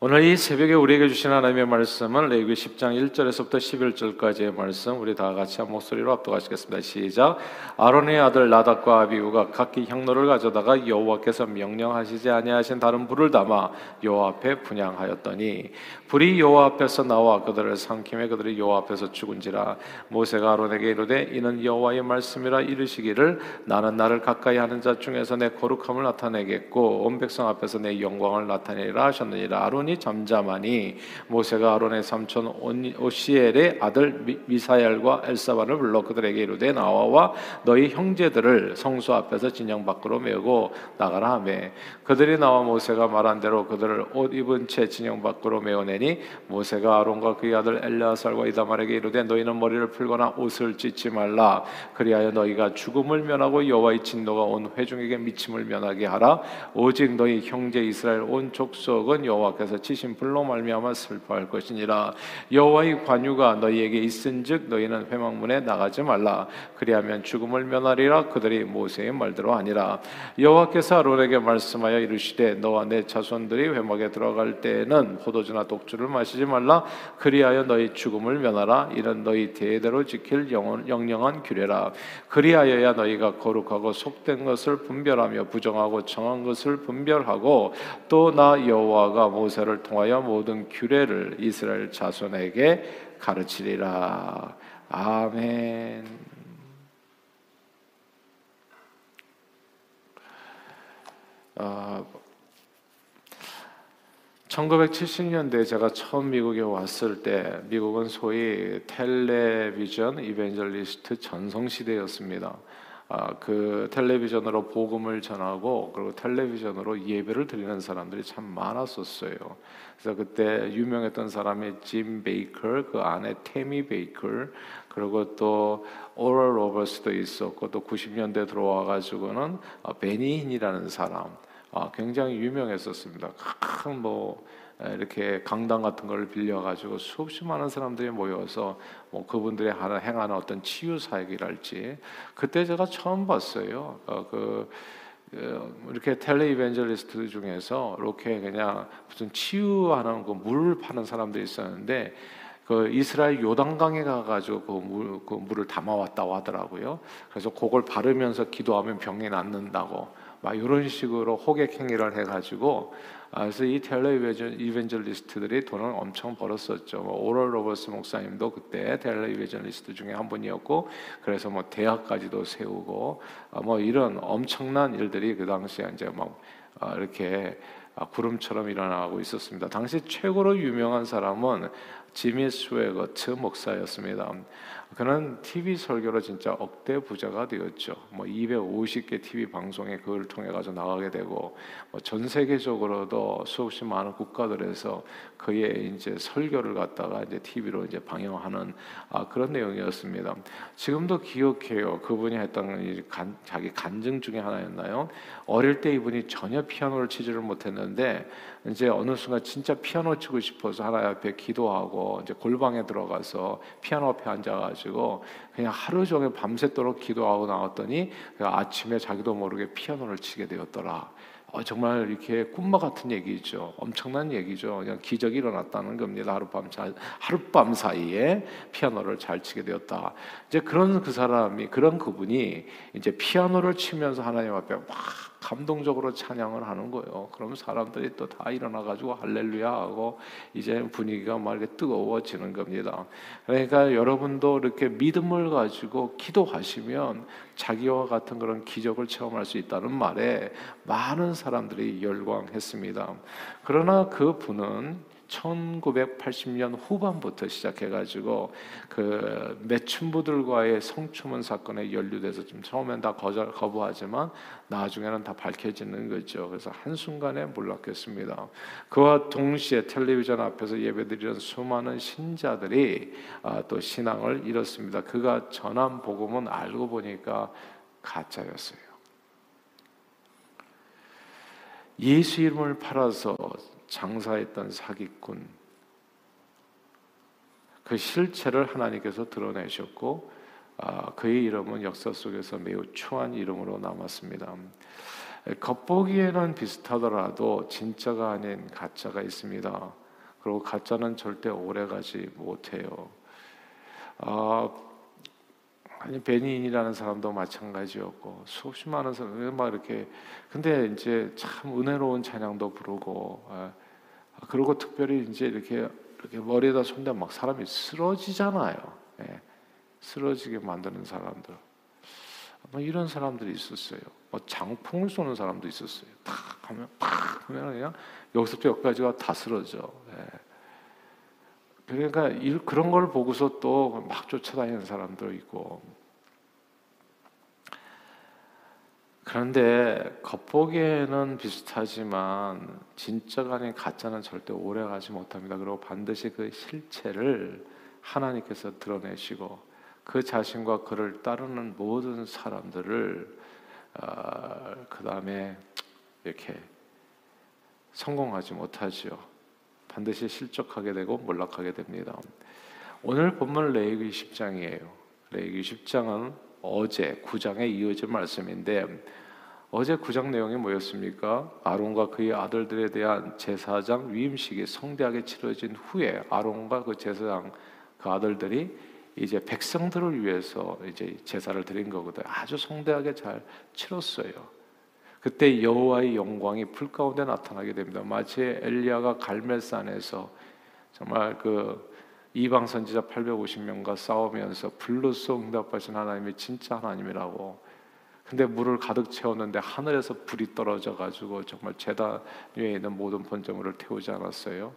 오늘 이 새벽에 우리에게 주신 하나님의 말씀은 레위기 10장 1절에서부터 11절까지의 말씀 우리 다 같이 한 목소리로 압도하시겠습니다. 시작. 아론의 아들 나답과 아비우가 각기 향로를 가져다가 여호와께서 명령하시지 아니하신 다른 불을 담아 여호와 앞에 분양하였더니 불이 여호와 앞에서 나와 그들을 삼킴에 그들이 여호와 앞에서 죽은지라 모세가 아론에게 이르되 이는 여호와의 말씀이라 이르시기를 나는 나를 가까이 하는 자 중에서 내 거룩함을 나타내겠고 온 백성 앞에서 내 영광을 나타내리라 하셨느니라 아론 아론이 잠잠하니 모세가 아론의 삼촌 오시엘의 아들 미사엘과 엘사반을 불러 그들에게 이르되 나와와 너희 형제들을 성소 앞에서 진영 밖으로 메고 나가라 하매. 그들이 나와 모세가 말한 대로 그들을 옷 입은 채 진영 밖으로 메어내니 모세가 아론과 그의 아들 엘레아살과 이다말에게 이르되 너희는 머리를 풀거나 옷을 찢지 말라. 그리하여 너희가 죽음을 면하고 여호와의 진노가 온 회중에게 미침을 면하게 하라. 오직 너희 형제 이스라엘 온 족속은 여호와께서 치신 불로 말미암아 슬퍼할 것이니라. 여호와의 관유가 너희에게 있은즉 너희는 회막문에 나가지 말라. 그리하면 죽음을 면하리라. 그들이 모세의 말대로 아니라. 여호와께서 아론에게 말씀하여 이르시되 너와 내 자손들이 회막에 들어갈 때에는 포도주나 독주를 마시지 말라. 그리하여 너희 죽음을 면하라. 이는 너희 대대로 지킬 영원, 영영한 규례라. 그리하여야 너희가 거룩하고 속된 것을 분별하며 부정하고 정한 것을 분별하고 또 나 여호와가 모세를 모세를 통하여 모든 규례를 이스라엘 자손에게 가르치리라. 아멘. 어, 1970년대 제가 처음 미국에 왔을 때 미국은 소위 텔레비전 이벤젤리스트 전성 시대였습니다. 아, 그 텔레비전으로 복음을 전하고 그리고 텔레비전으로 예배를 드리는 사람들이 참 많았었어요. 그래서 그때 유명했던 사람이 짐 베이커, 그 아내 태미 베이커, 그리고 또 오럴 로버츠도 있었고 또 90년대 들어와 가지고는 베니힌이라는 사람, 아, 굉장히 유명했었습니다. 큰 뭐 이렇게 강당 같은 걸 빌려 가지고 수없이 많은 사람들이 모여서 뭐 그분들이 하나 행하는 어떤 치유 사역이랄지 그때 제가 처음 봤어요. 어, 그, 그 이렇게 텔레 이벤젤리스트 중에서 이렇게 그냥 무슨 치유하는 그물 파는 사람들이 있었는데 그 이스라엘 요단강에 가가지고 그, 물, 그 물을 담아왔다고 하더라고요. 그래서 그걸 바르면서 기도하면 병이 낫는다고 막 이런 식으로 호객 행위를 해가지고 아, 그래서 이 텔레 evangelist들이 돈을 엄청 벌었었죠. 뭐 오럴 로버츠 목사님도 그때 tele evangelist 중에 한 분이었고, 그래서 뭐 대학까지도 세우고, 아, 뭐 이런 엄청난 일들이 그 당시에 이제 막 아, 이렇게 구름처럼 일어나고 있었습니다. 당시 최고로 유명한 사람은 지미 스웨거트 목사였습니다. 그는 TV 설교로 진짜 억대 부자가 되었죠. 뭐 250개 TV 방송에 그걸 통해 가지고 나가게 되고 뭐 전 세계적으로도 수없이 많은 국가들에서 그의 이제 설교를 갖다가 이제 TV로 이제 방영하는 아, 그런 내용이었습니다. 지금도 기억해요. 그분이 했던 간, 자기 간증 중에 하나였나요? 어릴 때 이분이 전혀 피아노를 치지를 못했는데 이제 어느 순간 진짜 피아노 치고 싶어서 하나님 앞에 기도하고 이제 골방에 들어가서 피아노 앞에 앉아가지고 그냥 하루 종일 밤새도록 기도하고 나왔더니 그 아침에 자기도 모르게 피아노를 치게 되었더라. 어, 정말 이렇게 꿈마 같은 얘기죠. 엄청난 얘기죠. 그냥 기적이 일어났다는 겁니다. 하룻밤 잘, 하룻밤 사이에 피아노를 잘 치게 되었다. 이제 그런 그 사람이, 그런 그분이 이제 피아노를 치면서 하나님 앞에 막 감동적으로 찬양을 하는 거예요. 그럼 사람들이 또 다 일어나 가지고 할렐루야 하고 이제 분위기가 막 이렇게 뜨거워지는 겁니다. 그러니까 여러분도 이렇게 믿음을 가지고 기도하시면 자기와 같은 그런 기적을 체험할 수 있다는 말에 많은 사람들이 열광했습니다. 그러나 그 분은 1980년 후반부터 시작해가지고 그 매춘부들과의 성추문 사건에 연루돼서 좀 처음엔 다 거절 거부하지만 나중에는 다 밝혀지는 거죠. 그래서 한 순간에 몰랐겠습니다. 그와 동시에 텔레비전 앞에서 예배드리는 수많은 신자들이 아, 또 신앙을 잃었습니다. 그가 전한 복음은 알고 보니까 가짜였어요. 예수 이름을 팔아서 장사했던 사기꾼 그 실체를 하나님께서 드러내셨고 아, 그의 이름은 역사 속에서 매우 추한 이름으로 남았습니다. 겉보기에는 비슷하더라도 진짜가 아닌 가짜가 있습니다. 그리고 가짜는 절대 오래가지 못해요. 아, 아니 베니인이라는 사람도 마찬가지였고 수없이 많은 사람들 막 이렇게 근데 이제 참 은혜로운 찬양도 부르고 아, 그리고 특별히 이제 이렇게 이렇게 머리에다 손대 막 사람이 쓰러지잖아요. 예, 쓰러지게 만드는 사람들. 뭐 이런 사람들이 있었어요. 뭐 장풍을 쏘는 사람도 있었어요. 탁 하면 팍 하면 그냥 여기서부터 여기까지가 다 쓰러져. 예. 그러니까 그런 걸 보고서 또 막 쫓아다니는 사람도 있고. 그런데 겉보기에는 비슷하지만 진짜가 아닌 가짜는 절대 오래 가지 못합니다. 그리고 반드시 그 실체를 하나님께서 드러내시고 그 자신과 그를 따르는 모든 사람들을 어, 그 다음에 이렇게 성공하지 못하지요. 반드시 실족하게 되고 몰락하게 됩니다. 오늘 본문 레위기 10장이에요. 레위기 10장은 어제 9장에 이어진 말씀인데 어제 9장 내용이 뭐였습니까? 아론과 그의 아들들에 대한 제사장 위임식이 성대하게 치러진 후에 아론과 그 제사장 그 아들들이 이제 백성들을 위해서 이제 제사를 드린 거거든요. 아주 성대하게 잘 치렀어요. 그때 여호와의 영광이 불 가운데 나타나게 됩니다. 마치 엘리야가 갈멜산에서 정말 그 이방 선지자 850명과 싸우면서 불로써 응답하신 하나님이 진짜 하나님이라고. 근데 물을 가득 채웠는데 하늘에서 불이 떨어져 가지고 정말 제단 위에 있는 모든 번제물을 태우지 않았어요.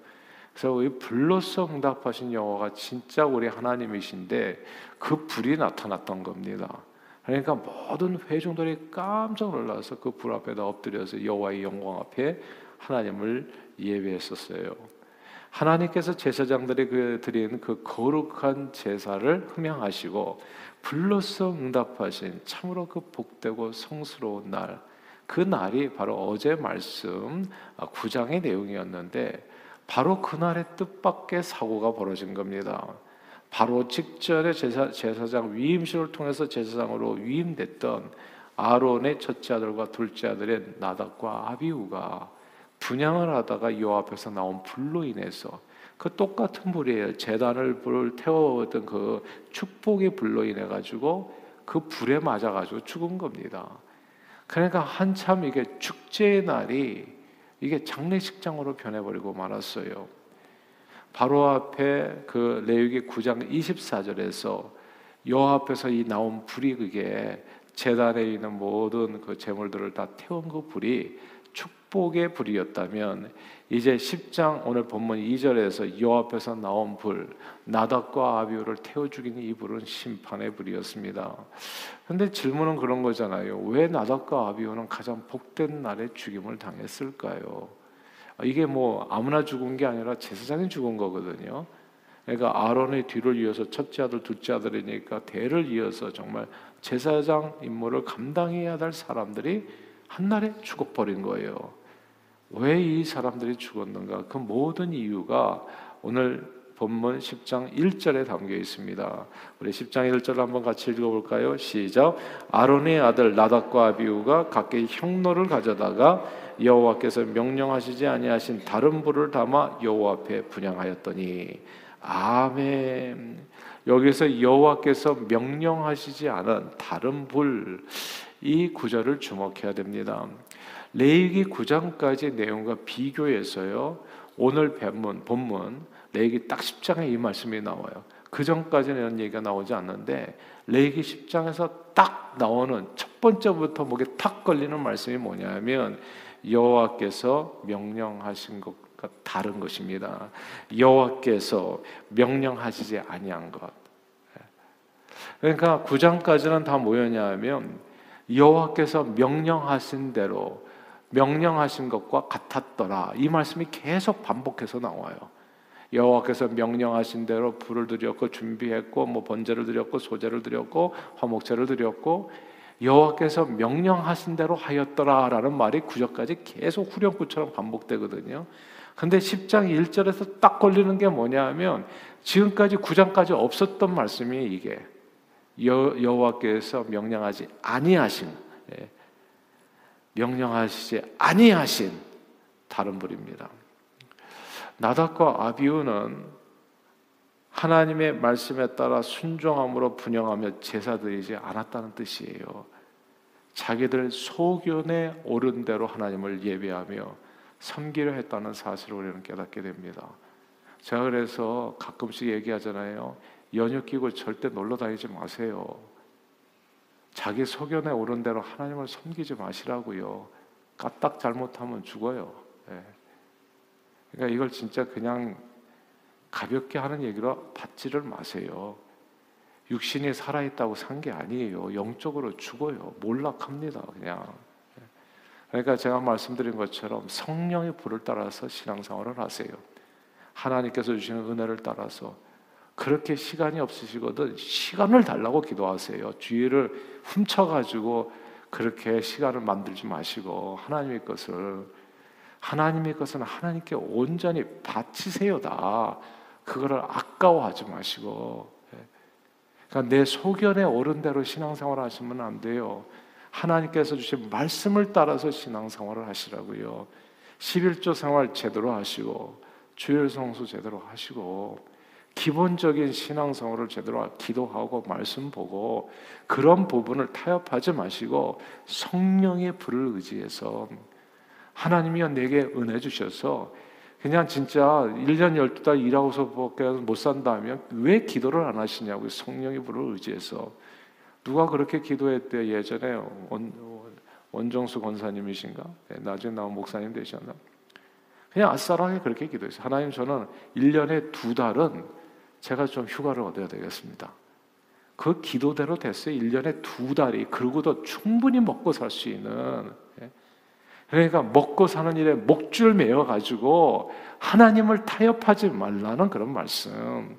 그래서 이 불로써 응답하신 여호와가 진짜 우리 하나님이신데 그 불이 나타났던 겁니다. 그러니까 모든 회중들이 깜짝 놀라서 그 불 앞에다 엎드려서 여호와의 영광 앞에 하나님을 예배했었어요. 하나님께서 제사장들이 그 드린 그 거룩한 제사를 흠양하시고 불로써 응답하신 참으로 그 복되고 성스러운 날, 그 날이 바로 어제 말씀 9장의 아, 내용이었는데 바로 그날의 뜻밖의 사고가 벌어진 겁니다. 바로 직전에 제사, 제사장 위임식을 통해서 제사장으로 위임됐던 아론의 첫째 아들과 둘째 아들의 나답과 아비우가 분양을 하다가 요 앞에서 나온 불로 인해서 그 똑같은 불이에요. 재단을 불을 태워던 그 축복의 불로 인해 가지고 그 불에 맞아 가지고 죽은 겁니다. 그러니까 한참 이게 축제의 날이 이게 장례식장으로 변해버리고 말았어요. 바로 앞에 그 레위기 9장 24절에서 여 앞에서 이 나온 불이 그게 재단에 있는 모든 그 재물들을 다 태운 그 불이 축복의 불이었다면 이제 10장 오늘 본문 2절에서 여 앞에서 나온 불 나답과 아비우를 태워 죽인 이 불은 심판의 불이었습니다. 근데 질문은 그런 거잖아요. 왜 나답과 아비우는 가장 복된 날에 죽임을 당했을까요? 이게 뭐 아무나 죽은 게 아니라 제사장이 죽은 거거든요. 그러니까 아론의 뒤를 이어서 첫째 아들, 둘째 아들이니까 대를 이어서 정말 제사장 임무를 감당해야 될 사람들이 한날에 죽어버린 거예요. 왜 이 사람들이 죽었는가? 그 모든 이유가 오늘 본문 10장 1절에 담겨 있습니다. 우리 10장 1절 한번 같이 읽어볼까요? 시작. 아론의 아들 나답과 아비우가 각기 형로를 가져다가 여호와께서 명령하시지 아니하신 다른 불을 담아 여호와 앞에 분양하였더니 아멘. 여기서 여호와께서 명령하시지 않은 다른 불 이 구절을 주목해야 됩니다. 레이기 9장까지 내용과 비교해서요. 오늘 본문 본문 레이기 딱 10장에 이 말씀이 나와요. 그 전까지는 얘기가 나오지 않는데 레이기 10장에서 딱 나오는 첫 번째부터 목에 탁 걸리는 말씀이 뭐냐면 여호와께서 명령하신 것과 다른 것입니다. 여호와께서 명령하시지 아니한 것. 그러니까 9장까지는 다 뭐였냐면 여호와께서 명령하신 대로 명령하신 것과 같았더라. 이 말씀이 계속 반복해서 나와요. 여호와께서 명령하신 대로 불을 드렸고 준비했고 뭐 번제를 드렸고 소제를 드렸고 화목제를 드렸고 여호와께서 명령하신 대로 하였더라라는 말이 구절까지 계속 후렴구처럼 반복되거든요. 근데 10장 1절에서 딱 걸리는 게 뭐냐면 지금까지 9장까지 없었던 말씀이 이게 여, 여호와께서 명령하지 아니하신 예. 명령하시지 아니하신 다른 분입니다. 나답과 아비우는 하나님의 말씀에 따라 순종함으로 분영하며 제사 드리지 않았다는 뜻이에요. 자기들 소견에 오른 대로 하나님을 예배하며 섬기려 했다는 사실을 우리는 깨닫게 됩니다. 제가 그래서 가끔씩 얘기하잖아요. 연휴 끼고 절대 놀러 다니지 마세요. 자기 소견에 오른 대로 하나님을 섬기지 마시라고요. 까딱 잘못하면 죽어요. 예. 그러니까 이걸 진짜 그냥 가볍게 하는 얘기로 받지를 마세요. 육신이 살아있다고 산 게 아니에요. 영적으로 죽어요. 몰락합니다. 그냥. 그러니까 제가 말씀드린 것처럼 성령의 불을 따라서 신앙생활을 하세요. 하나님께서 주시는 은혜를 따라서 그렇게 시간이 없으시거든 시간을 달라고 기도하세요. 주의를 훔쳐가지고 그렇게 시간을 만들지 마시고 하나님의 것을 하나님의 것은 하나님께 온전히 바치세요다. 그거를 아까워하지 마시고 예. 그러니까 내 소견에 오른 대로 신앙생활 하시면 안 돼요. 하나님께서 주신 말씀을 따라서 신앙생활을 하시라고요. 11조 생활 제대로 하시고 주일 성수 제대로 하시고 기본적인 신앙생활을 제대로 기도하고 말씀 보고 그런 부분을 타협하지 마시고 성령의 불을 의지해서 하나님이 내게 은혜 주셔서 그냥 진짜 1년 12달 일하고서밖에 못 산다면 왜 기도를 안 하시냐고요. 성령의 불을 의지해서. 누가 그렇게 기도했대 예전에 원, 원정수 권사님이신가? 네, 나중에 나온 목사님 되셨나? 그냥 아싸라게 그렇게 기도했어요. 하나님 저는 1년에 두 달은 제가 좀 휴가를 얻어야 되겠습니다. 그 기도대로 됐어요. 1년에 두 달이. 그러고도 충분히 먹고 살 수 있는. 예. 그러니까 먹고 사는 일에 목줄 매어 가지고 하나님을 타협하지 말라는 그런 말씀.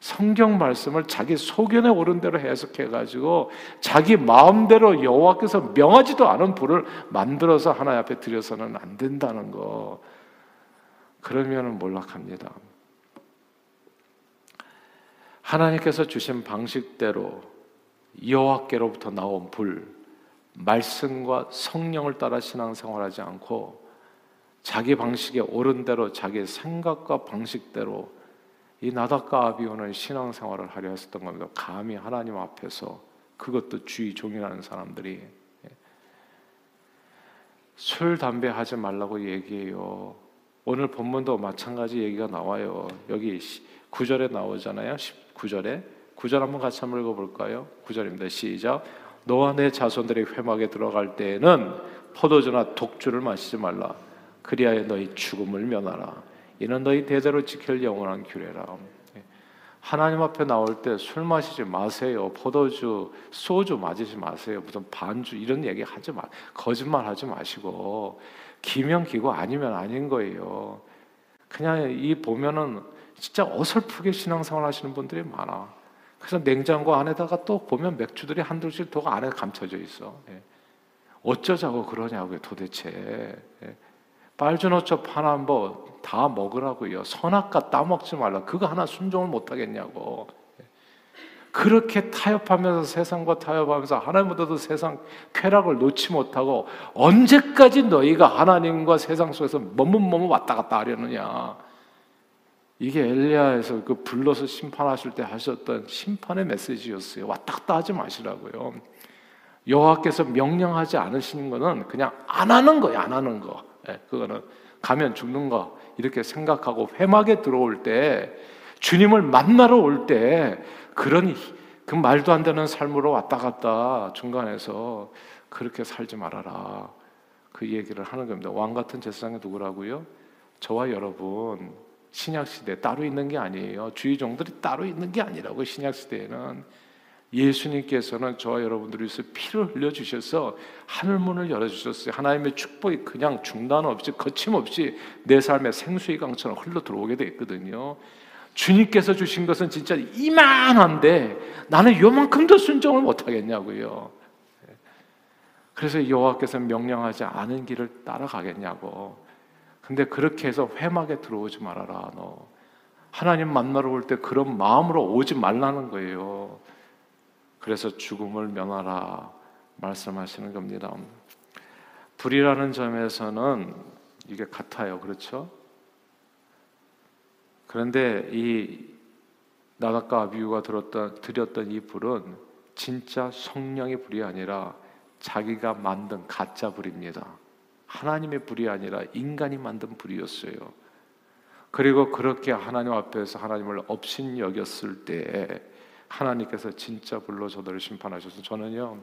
성경 말씀을 자기 소견에 오른 대로 해석해 가지고 자기 마음대로 여호와께서 명하지도 않은 불을 만들어서 하나님 앞에 드려서는 안 된다는 거. 그러면은 몰락합니다. 하나님께서 주신 방식대로 여호와께로부터 나온 불, 말씀과 성령을 따라 신앙생활하지 않고 자기 방식에 옳은 대로 자기 생각과 방식대로 이 나답과 아비오는 신앙생활을 하려 했었던 겁니다. 감히 하나님 앞에서 그것도 주의 종이라는 사람들이 술 담배 하지 말라고 얘기해요. 오늘 본문도 마찬가지 얘기가 나와요. 여기 9절에 나오잖아요. 19절에 9절 한번 같이 한번 읽어볼까요? 9절입니다. 시작. 너와 내 자손들이 회막에 들어갈 때에는 포도주나 독주를 마시지 말라. 그리하여 너희 죽음을 면하라. 이는 너희 대대로 지킬 영원한 규례라. 하나님 앞에 나올 때 술 마시지 마세요. 포도주, 소주 마시지 마세요. 무슨 반주 이런 얘기 하지 마. 거짓말 하지 마시고 기면 기고 아니면 아닌 거예요. 그냥 이 보면은 진짜 어설프게 신앙생활 하시는 분들이 많아. 그래서 냉장고 안에다가 또 보면 맥주들이 한둘씩 더 안에 감춰져 있어. 예. 어쩌자고 그러냐고요, 도대체. 예. 빨주노초 뭐다 먹으라고요. 선악과 따먹지 말라. 그거 하나 순종을 못 하겠냐고. 예. 그렇게 타협하면서 세상과 타협하면서 하나님보다도 세상 쾌락을 놓지 못하고 언제까지 너희가 하나님과 세상 속에서 머뭇머뭇 왔다 갔다 하려느냐. 이게 엘리야에서 그 불러서 심판하실 때 하셨던 심판의 메시지였어요. 왔다 갔다 하지 마시라고요. 여호와께서 명령하지 않으시는 거는 그냥 안 하는 거예요. 안 하는 거. 네, 그거는 가면 죽는 거 이렇게 생각하고 회막에 들어올 때 주님을 만나러 올 때 그런 그 말도 안 되는 삶으로 왔다 갔다 중간에서 그렇게 살지 말아라. 그 얘기를 하는 겁니다. 왕 같은 제사장이 누구라고요? 저와 여러분 신약 시대 따로 있는 게 아니에요. 주의 종들이 따로 있는 게 아니라고 신약 시대에는 예수님께서는 저와 여러분들을 위해서 피를 흘려 주셔서 하늘 문을 열어 주셨어요. 하나님의 축복이 그냥 중단 없이 거침없이 내 삶에 생수의 강처럼 흘러 들어오게 돼 있거든요. 주님께서 주신 것은 진짜 이만한데 나는 요만큼도 순종을 못 하겠냐고요. 그래서 여호와께서 명령하지 않은 길을 따라가겠냐고. 근데 그렇게 해서 회막에 들어오지 말아라, 너. 하나님 만나러 올 때 그런 마음으로 오지 말라는 거예요. 그래서 죽음을 면하라 말씀하시는 겁니다. 불이라는 점에서는 이게 같아요. 그렇죠? 그런데 이 나닷과 아비유가 들었던 드렸던 이 불은 진짜 성령의 불이 아니라 자기가 만든 가짜 불입니다. 하나님의 불이 아니라 인간이 만든 불이었어요. 그리고 그렇게 하나님 앞에서 하나님을 업신 여겼을 때 하나님께서 진짜 불로 저들을 심판하셔서 저는요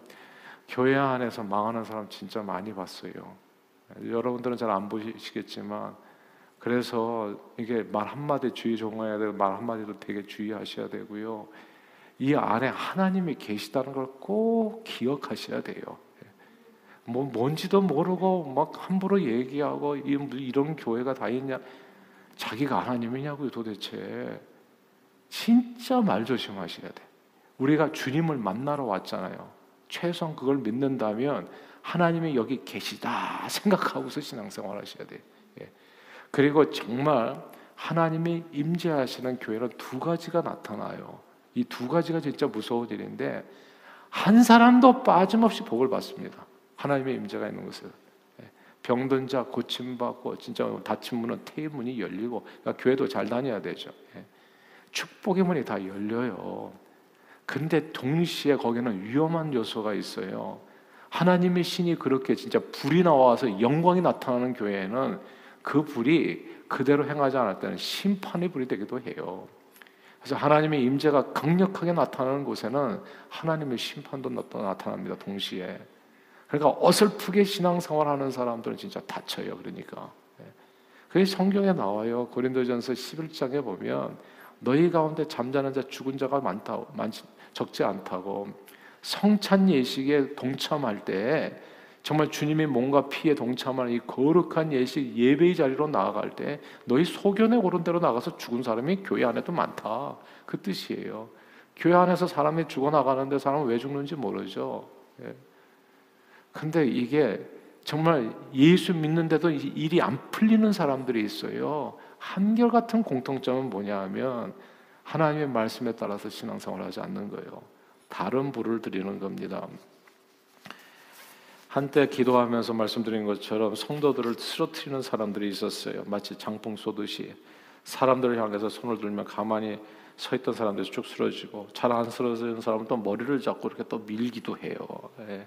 교회 안에서 망하는 사람 진짜 많이 봤어요. 여러분들은 잘 안 보시겠지만 그래서 이게 말 한마디 주의 종해야 되고 말 한마디도 되게 주의하셔야 되고요. 이 안에 하나님이 계시다는 걸 꼭 기억하셔야 돼요. 뭐 뭔지도 모르고 막 함부로 얘기하고 이런 교회가 다 있냐? 자기가 하나님이냐고요, 도대체. 진짜 말 조심하셔야 돼. 우리가 주님을 만나러 왔잖아요. 최소한 그걸 믿는다면 하나님이 여기 계시다 생각하고서 신앙생활 하셔야 돼. 예. 그리고 정말 하나님이 임재하시는 교회는 두 가지가 나타나요. 이 두 가지가 진짜 무서운 일인데 한 사람도 빠짐없이 복을 받습니다. 하나님의 임재가 있는 곳에 예. 병든 자 고침 받고 진짜 닫힌 문은 테이 문이 열리고 그러니까 교회도 잘 다녀야 되죠. 예. 축복의 문이 다 열려요. 근데 동시에 거기는 위험한 요소가 있어요. 하나님의 신이 그렇게 진짜 불이 나와서 영광이 나타나는 교회에는 그 불이 그대로 행하지 않을 때는 심판의 불이 되기도 해요. 그래서 하나님의 임재가 강력하게 나타나는 곳에는 하나님의 심판도 나타납니다. 동시에. 그러니까 어설프게 신앙생활 하는 사람들은 진짜 다쳐요. 그러니까. 예. 그게 성경에 나와요. 고린도전서 11장에 보면 너희 가운데 잠자는 자 죽은 자가 많다 많 적지 않다고 성찬 예식에 동참할 때 정말 주님의 몸과 피에 동참하는 이 거룩한 예식 예배의 자리로 나아갈 때 너희 소견에 오른 대로 나가서 죽은 사람이 교회 안에도 많다 그 뜻이에요. 교회 안에서 사람이 죽어 나가는데 사람은 왜 죽는지 모르죠. 예. 근데 이게 정말 예수 믿는데도 일이 안 풀리는 사람들이 있어요. 한결같은 공통점은 뭐냐 하면 하나님의 말씀에 따라서 신앙생활을 하지 않는 거예요. 다른 불을 드리는 겁니다. 한때 기도하면서 말씀드린 것처럼 성도들을 쓰러뜨리는 사람들이 있었어요. 마치 장풍 쏘듯이 사람들을 향해서 손을 들면 가만히 서 있던 사람들이 쭉 쓰러지고 잘 안 쓰러지는 사람은 또 머리를 잡고 이렇게 또 밀기도 해요. 예.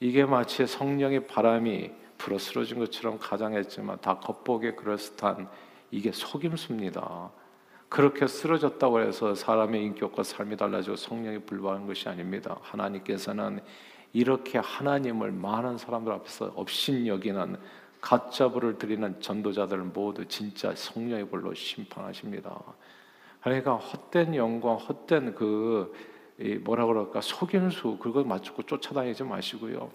이게 마치 성령의 바람이 불어 쓰러진 것처럼 가장했지만 다 겉보기에 그럴듯한 이게 속임수입니다. 그렇게 쓰러졌다고 해서 사람의 인격과 삶이 달라지고 성령이 불과한 것이 아닙니다. 하나님께서는 이렇게 하나님을 많은 사람들 앞에서 업신 여기는 가짜 불을 드리는 전도자들 모두 진짜 성령의 불로 심판하십니다. 그러니까 헛된 영광, 헛된 그 뭐라 그럴까 속임수 그걸 맞추고 쫓아다니지 마시고요.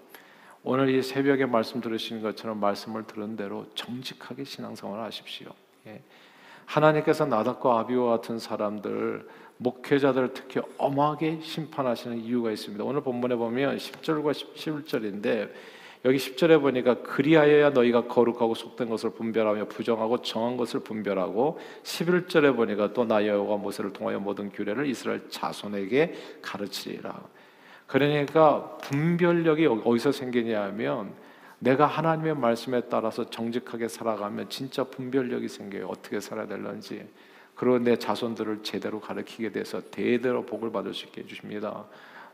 오늘 이 새벽에 말씀 들으시는 것처럼 말씀을 들은 대로 정직하게 신앙생활을 하십시오. 예. 하나님께서 나답과 아비와 같은 사람들 목회자들 특히 엄하게 심판하시는 이유가 있습니다. 오늘 본문에 보면 10절과 11절인데 여기 10절에 보니까 그리하여야 너희가 거룩하고 속된 것을 분별하며 부정하고 정한 것을 분별하고 11절에 보니까 또 나 여호와 모세를 통하여 모든 규례를 이스라엘 자손에게 가르치리라. 그러니까 분별력이 어디서 생기냐 하면 내가 하나님의 말씀에 따라서 정직하게 살아가면 진짜 분별력이 생겨요. 어떻게 살아야 될런지. 그리고 내 자손들을 제대로 가르치게 돼서 대대로 복을 받을 수 있게 해주십니다.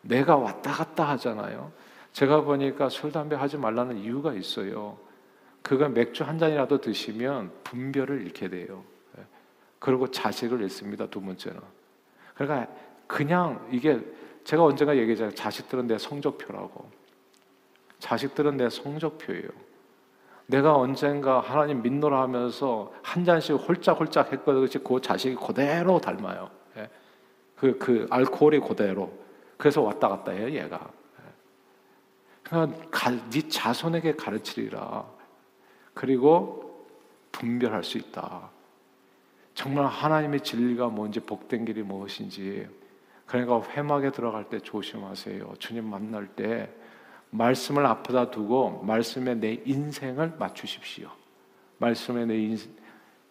내가 왔다 갔다 하잖아요. 제가 보니까 술, 담배 하지 말라는 이유가 있어요. 그건 맥주 한 잔이라도 드시면 분별을 잃게 돼요. 예. 그리고 자식을 잃습니다. 두 번째는. 그러니까 그냥 이게 제가 언젠가 얘기했잖아요. 자식들은 내 성적표라고. 자식들은 내 성적표예요. 내가 언젠가 하나님 믿노라 하면서 한 잔씩 홀짝홀짝 했거든. 그 자식이 그대로 닮아요. 예. 그, 그, 알코올이 그대로. 그래서 왔다 갔다 해요, 얘가. 그러니까 네 자손에게 가르치리라. 그리고 분별할 수 있다. 정말 하나님의 진리가 뭔지 복된 길이 무엇인지. 그러니까 회막에 들어갈 때 조심하세요. 주님 만날 때 말씀을 앞에다 두고 말씀에 내 인생을 맞추십시오. 말씀에 내 인생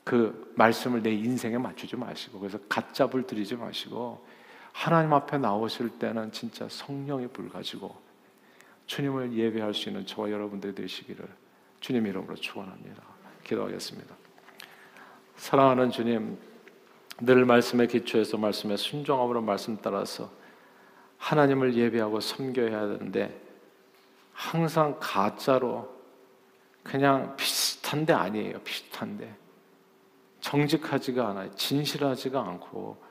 그 말씀을 내 인생에 맞추지 마시고 그래서 가짜 불 들이지 마시고 하나님 앞에 나오실 때는 진짜 성령의 불 가지고 주님을 예배할 수 있는 저와 여러분들 되시기를 주님 이름으로 축원합니다. 기도하겠습니다. 사랑하는 주님, 늘 말씀에 기초해서 말씀에 순종함으로 말씀 따라서 하나님을 예배하고 섬겨야 하는데 항상 가짜로 그냥 비슷한데 아니에요. 비슷한데 정직하지가 않아요. 진실하지가 않고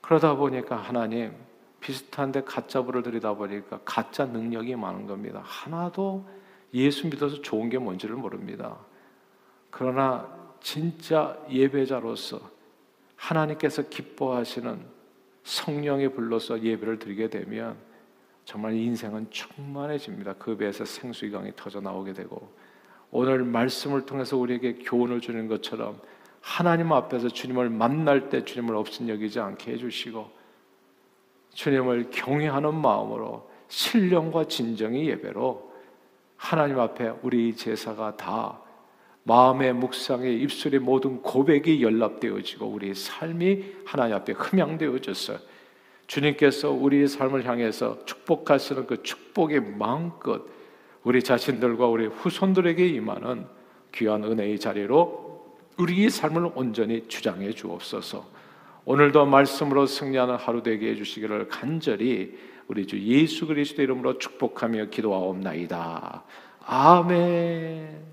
그러다 보니까 하나님 비슷한데 가짜 불을 들이다 보니까 가짜 능력이 많은 겁니다. 하나도 예수 믿어서 좋은 게 뭔지를 모릅니다. 그러나 진짜 예배자로서 하나님께서 기뻐하시는 성령의 불로서 예배를 드리게 되면 정말 인생은 충만해집니다. 그 배에서 생수의 강이 터져 나오게 되고 오늘 말씀을 통해서 우리에게 교훈을 주는 것처럼 하나님 앞에서 주님을 만날 때 주님을 없인 여기지 않게 해주시고 주님을 경외하는 마음으로 신령과 진정의 예배로 하나님 앞에 우리 제사가 다 마음의 묵상의 입술의 모든 고백이 연락되어지고 우리 삶이 하나님 앞에 흠양되어졌어요. 주님께서 우리의 삶을 향해서 축복하시는 그 축복의 마음껏 우리 자신들과 우리 후손들에게 임하는 귀한 은혜의 자리로 우리의 삶을 온전히 주장해 주옵소서. 오늘도 말씀으로 승리하는 하루 되게 해 주시기를 간절히 우리 주 예수 그리스도 이름으로 축복하며 기도하옵나이다. 아멘.